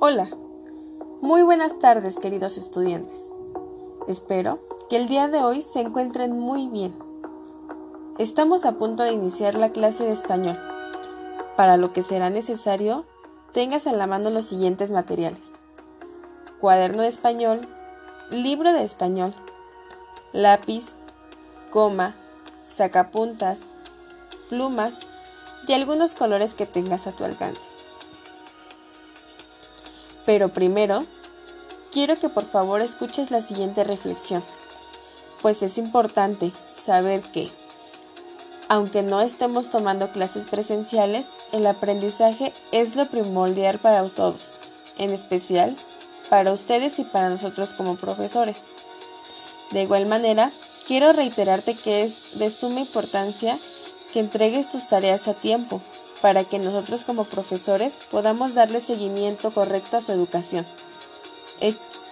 Hola, muy buenas tardes queridos estudiantes. Espero que el día de hoy se encuentren muy bien. Estamos a punto de iniciar la clase de español, para lo que será necesario tengas en la mano los siguientes materiales. Cuaderno de español, libro de español, lápiz, coma, sacapuntas, plumas y algunos colores que tengas a tu alcance. Pero primero, quiero que por favor escuches la siguiente reflexión, pues es importante saber que, aunque no estemos tomando clases presenciales, el aprendizaje es lo primordial para todos, en especial para ustedes y para nosotros como profesores. De igual manera, quiero reiterarte que es de suma importancia que entregues tus tareas a tiempo, para que nosotros como profesores podamos darle seguimiento correcto a su educación.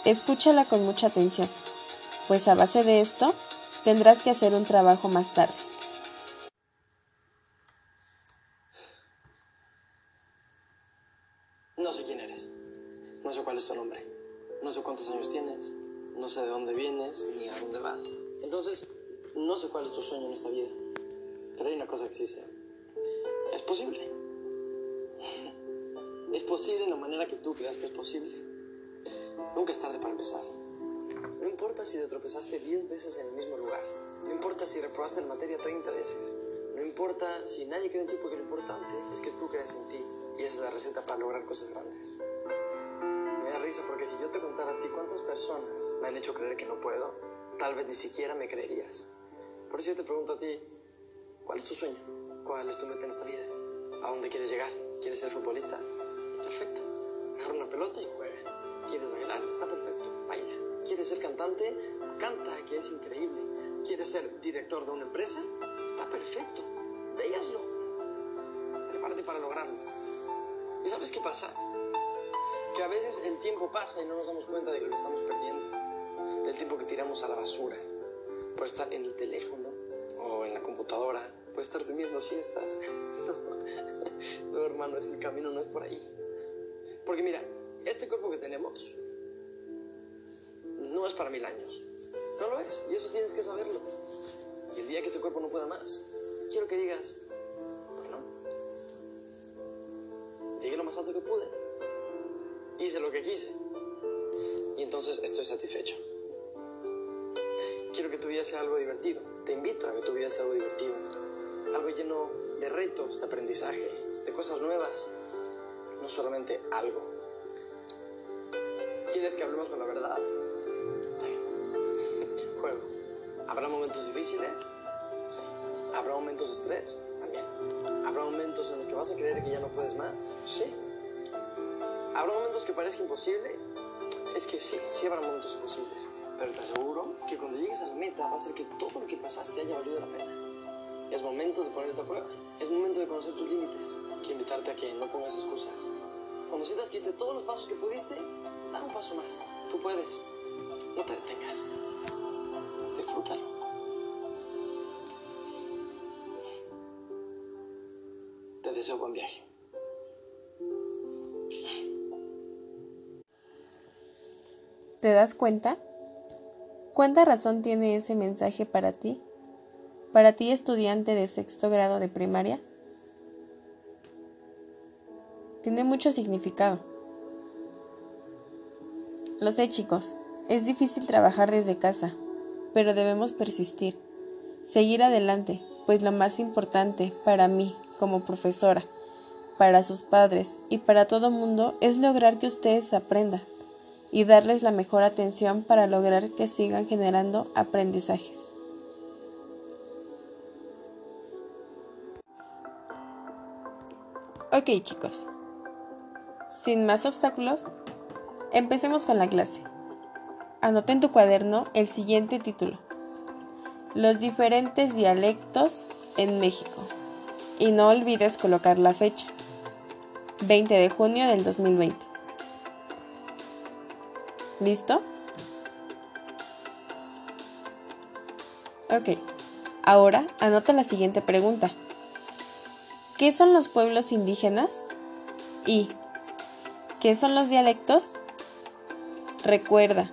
escúchala con mucha atención, pues a base de esto tendrás que hacer un trabajo más tarde. No sé quién eres, no sé cuál es tu nombre, no sé cuántos años tienes, no sé de dónde vienes ni a dónde vas. Entonces, no sé cuál es tu sueño en esta vida, pero hay una cosa que sí sé posible. Es posible en la manera que tú creas que es posible. Nunca es tarde para empezar. No importa si te tropezaste 10 veces en el mismo lugar. No importa si reprobaste en materia 30 veces. No importa si nadie cree en ti porque lo importante es que tú creas en ti. Y esa es la receta para lograr cosas grandes. Me da risa porque si yo te contara a ti cuántas personas me han hecho creer que no puedo, tal vez ni siquiera me creerías. Por eso yo te pregunto a ti, ¿cuál es tu sueño? ¿Cuál es tu meta en esta vida? ¿A dónde quieres llegar? ¿Quieres ser futbolista? Perfecto. Agarra una pelota y juega. ¿Quieres bailar? Está perfecto. Baila. ¿Quieres ser cantante? Canta, que es increíble. ¿Quieres ser director de una empresa? Está perfecto. Véaslo. Prepárate para lograrlo. ¿Y sabes qué pasa? Que a veces el tiempo pasa y no nos damos cuenta de que lo estamos perdiendo. Del tiempo que tiramos a la basura por estar en el teléfono o en la computadora por estar durmiendo siestas. No, hermano, es el camino no es por ahí. Porque mira, este cuerpo que tenemos no es para mil años. No lo es, y eso tienes que saberlo. Y el día que este cuerpo no pueda más, quiero que digas, bueno, llegué lo más alto que pude, hice lo que quise, y entonces estoy satisfecho. Quiero que tu vida sea algo divertido. Te invito a que tu vida sea algo divertido algo lleno de retos, de aprendizaje, de cosas nuevas, no solamente algo. ¿Quieres que hablemos con la verdad? Juego. ¿Habrá momentos difíciles? Sí. ¿Habrá momentos de estrés? También. ¿Habrá momentos en los que vas a creer que ya no puedes más? Sí. ¿Habrá momentos que parezca imposible? Es que sí, sí habrá momentos imposibles. Pero te aseguro que cuando llegues a la meta va a ser que todo lo que pasaste haya valido la pena. Es momento de ponerte a prueba. Es momento de conocer tus límites. Quiero invitarte a que no pongas excusas. Cuando sientas que hiciste todos los pasos que pudiste, da un paso más. Tú puedes. No te detengas. Disfrútalo. Te deseo buen viaje. ¿Te das cuenta? ¿Cuánta razón tiene ese mensaje para ti? Para ti estudiante de sexto grado de primaria? Tiene mucho significado. Lo sé chicos, es difícil trabajar desde casa, pero debemos persistir, seguir adelante, pues lo más importante para mí como profesora, para sus padres y para todo mundo es lograr que ustedes aprendan y darles la mejor atención para lograr que sigan generando aprendizajes. Ok chicos, sin más obstáculos, empecemos con la clase. Anota en tu cuaderno el siguiente título. Los diferentes dialectos en México. Y no olvides colocar la fecha. 20 de junio del 2020. ¿Listo? Ok. Ahora anota la siguiente pregunta. ¿Qué son los pueblos indígenas? Y ¿Qué son los dialectos? Recuerda,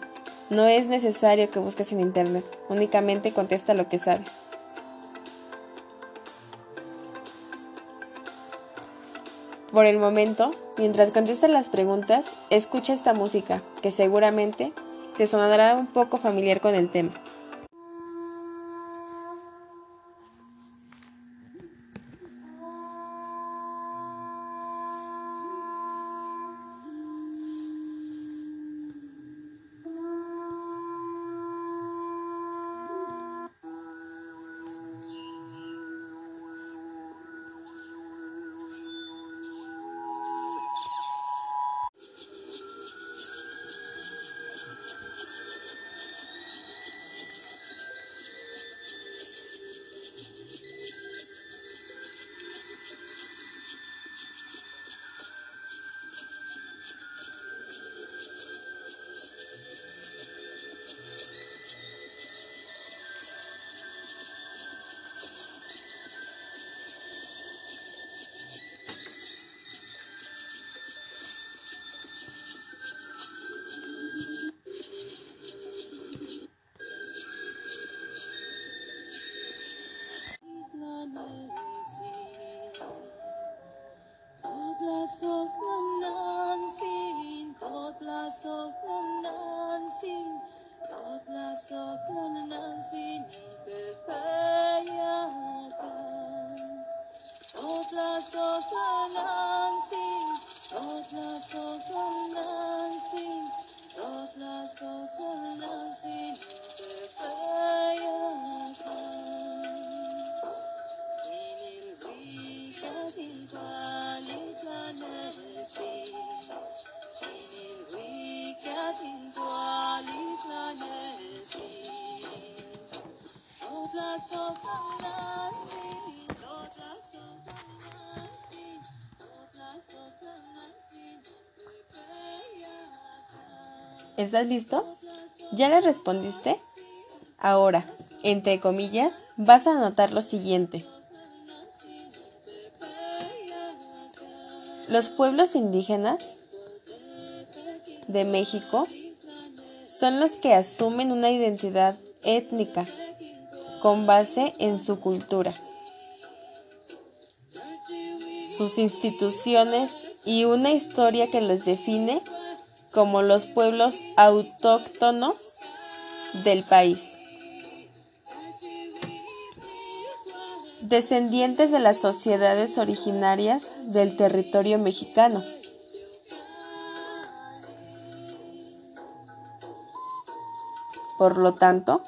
no es necesario que busques en internet, únicamente contesta lo que sabes. Por el momento, mientras contestas las preguntas, escucha esta música, que seguramente te sonará un poco familiar con el tema. ¿Estás listo? ¿Ya le respondiste? Ahora, entre comillas, vas a anotar lo siguiente. Los pueblos indígenas de México son los que asumen una identidad étnica con base en su cultura, sus instituciones y una historia que los define como los pueblos autóctonos del país. Descendientes de las sociedades originarias del territorio mexicano. Por lo tanto,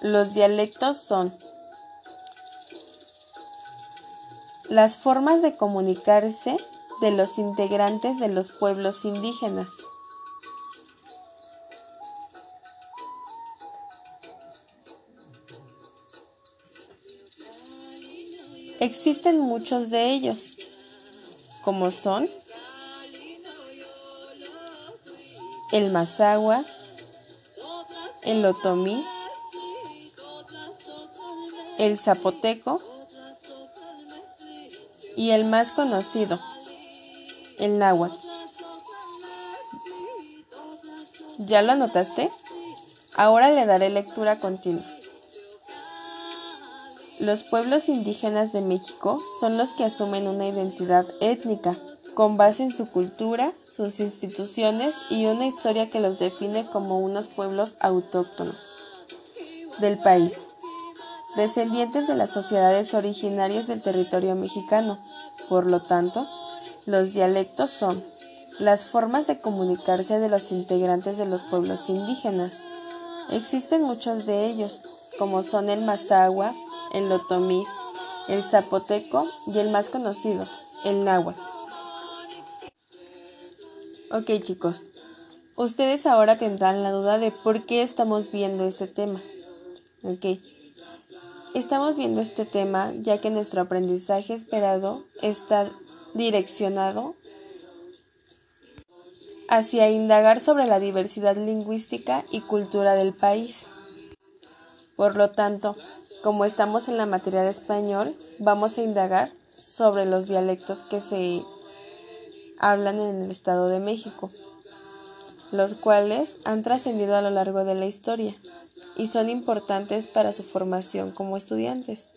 los dialectos son las formas de comunicarse de los integrantes de los pueblos indígenas. Existen muchos de ellos, como son el Mazagua, el Otomí, el Zapoteco y el más conocido, el náhuatl. ¿Ya lo anotaste? Ahora le daré lectura continua. Los pueblos indígenas de México son los que asumen una identidad étnica con base en su cultura, sus instituciones y una historia que los define como unos pueblos autóctonos del país, descendientes de las sociedades originarias del territorio mexicano. Por lo tanto, los dialectos son las formas de comunicarse de los integrantes de los pueblos indígenas. Existen muchos de ellos, como son el mazahua, el otomí, el zapoteco y el más conocido, el náhuatl. Ok chicos, ustedes ahora tendrán la duda de por qué estamos viendo este tema. Ok, estamos viendo este tema ya que nuestro aprendizaje esperado está direccionado hacia indagar sobre la diversidad lingüística y cultura del país. Por lo tanto, como estamos en la materia de español, vamos a indagar sobre los dialectos que se hablan en el Estado de México, los cuales han trascendido a lo largo de la historia y son importantes para su formación como estudiantes.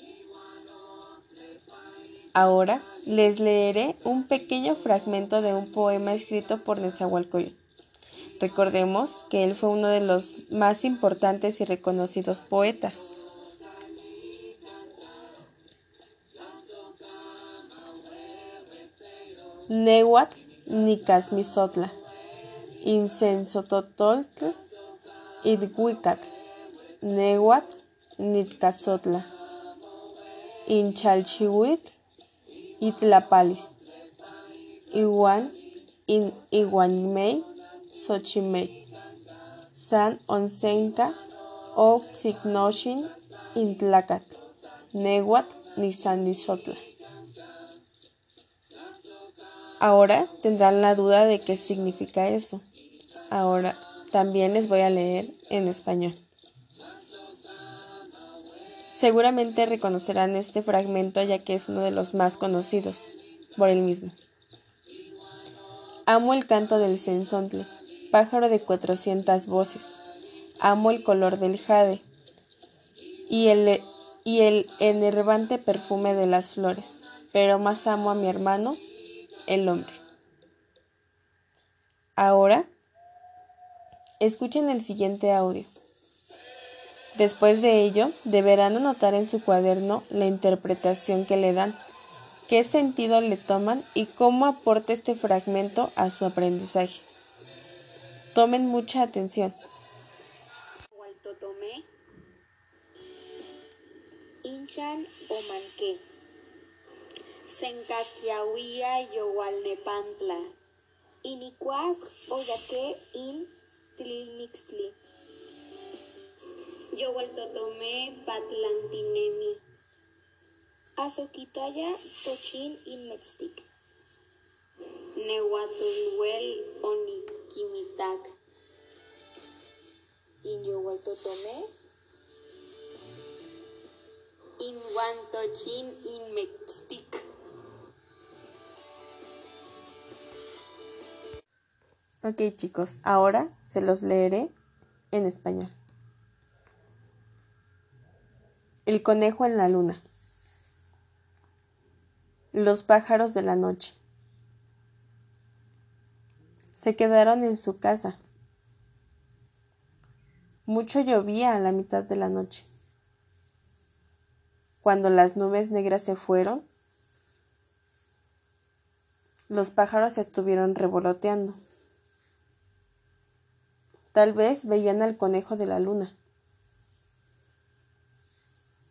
Ahora les leeré un pequeño fragmento de un poema escrito por Nezahualcóyotl. Recordemos que él fue uno de los más importantes y reconocidos poetas. Nehuatl Nicasmisotla, Incensototoltl, Idhuicatl, Nehuatl Nitcazotla, Inchalchihuitl, Itlapalis, Iwan in Iwanmei, Xochimei, San Onsenca, Oxignoshin, Intlacat, Nehuatl Nisandisotla. Ahora tendrán la duda de qué significa eso. Ahora también les voy a leer en español. Seguramente reconocerán este fragmento ya que es uno de los más conocidos por él mismo. Amo el canto del censontle, pájaro de cuatrocientas voces. Amo el color del jade y el, y el enervante perfume de las flores, pero más amo a mi hermano el hombre. Ahora, escuchen el siguiente audio. Después de ello, deberán anotar en su cuaderno la interpretación que le dan, qué sentido le toman y cómo aporta este fragmento a su aprendizaje. Tomen mucha atención. Inchan o manqué. Sencaquiahuía Yowalnepantla, Inicuac in Tlilmixtli, Yowaltotome Patlantinemi, Azoquitaya Tochin in Metztic, Nehuatulhuel Oniquimitac, in Yowaltotome, in Wantochin in Metztic. Ok chicos, ahora se los leeré en español. El conejo en la luna. Los pájaros de la noche. Se quedaron en su casa. Mucho llovía a la mitad de la noche. Cuando las nubes negras se fueron, los pájaros estuvieron revoloteando. Tal vez veían al conejo de la luna.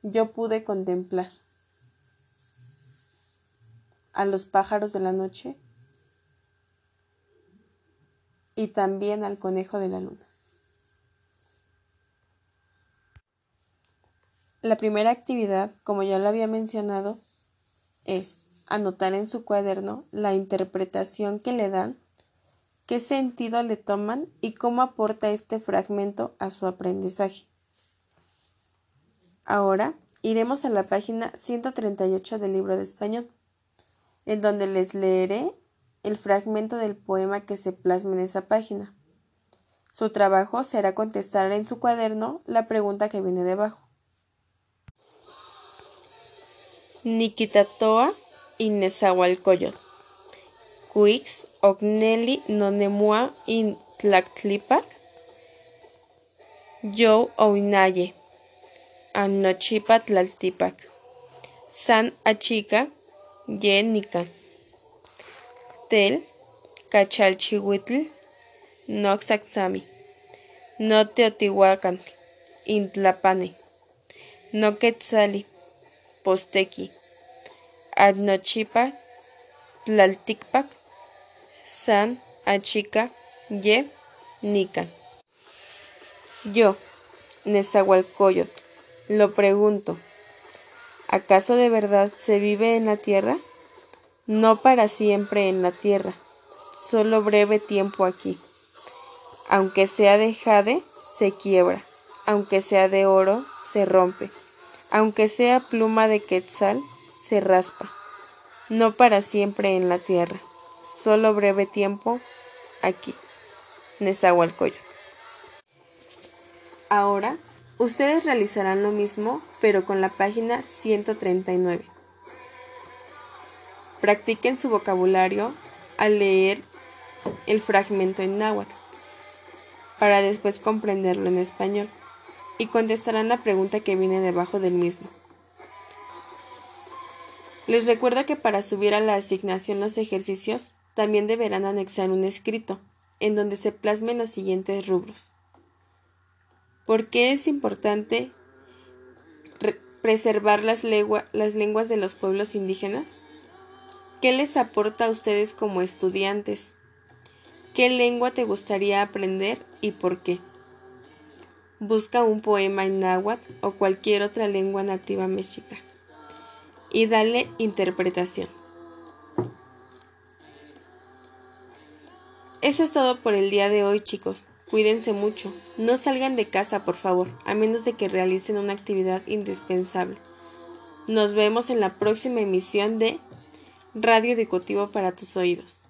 Yo pude contemplar a los pájaros de la noche y también al conejo de la luna. La primera actividad, como ya lo había mencionado, es anotar en su cuaderno la interpretación que le dan qué sentido le toman y cómo aporta este fragmento a su aprendizaje. Ahora iremos a la página 138 del libro de español, en donde les leeré el fragmento del poema que se plasma en esa página. Su trabajo será contestar en su cuaderno la pregunta que viene debajo. Nikitatoa y Nezahualcóyotl. Cuix Ogneli nonemua in tlactlipac, yo oinaye, anochipa tlaltipac, san achica, ye nican, tel, cachalchihuitl, noxaxami, no teotihuacan, intlapane, no quetzali, posteki, adnochipa, tlalticpac, San Achica Ye Nica. Yo, Nezahualcóyotl, lo pregunto, ¿acaso de verdad se vive en la tierra? No para siempre en la tierra, solo breve tiempo aquí. Aunque sea de jade, se quiebra, aunque sea de oro, se rompe, aunque sea pluma de quetzal, se raspa, no para siempre en la tierra solo breve tiempo aquí, Nezahualcóyotl. Ahora, ustedes realizarán lo mismo, pero con la página 139. Practiquen su vocabulario al leer el fragmento en náhuatl, para después comprenderlo en español, y contestarán la pregunta que viene debajo del mismo. Les recuerdo que para subir a la asignación los ejercicios, también deberán anexar un escrito, en donde se plasmen los siguientes rubros. ¿Por qué es importante preservar las, las lenguas de los pueblos indígenas? ¿Qué les aporta a ustedes como estudiantes? ¿Qué lengua te gustaría aprender y por qué? Busca un poema en náhuatl o cualquier otra lengua nativa mexica y dale interpretación. Eso es todo por el día de hoy, chicos. Cuídense mucho. No salgan de casa, por favor, a menos de que realicen una actividad indispensable. Nos vemos en la próxima emisión de Radio Educativo para tus oídos.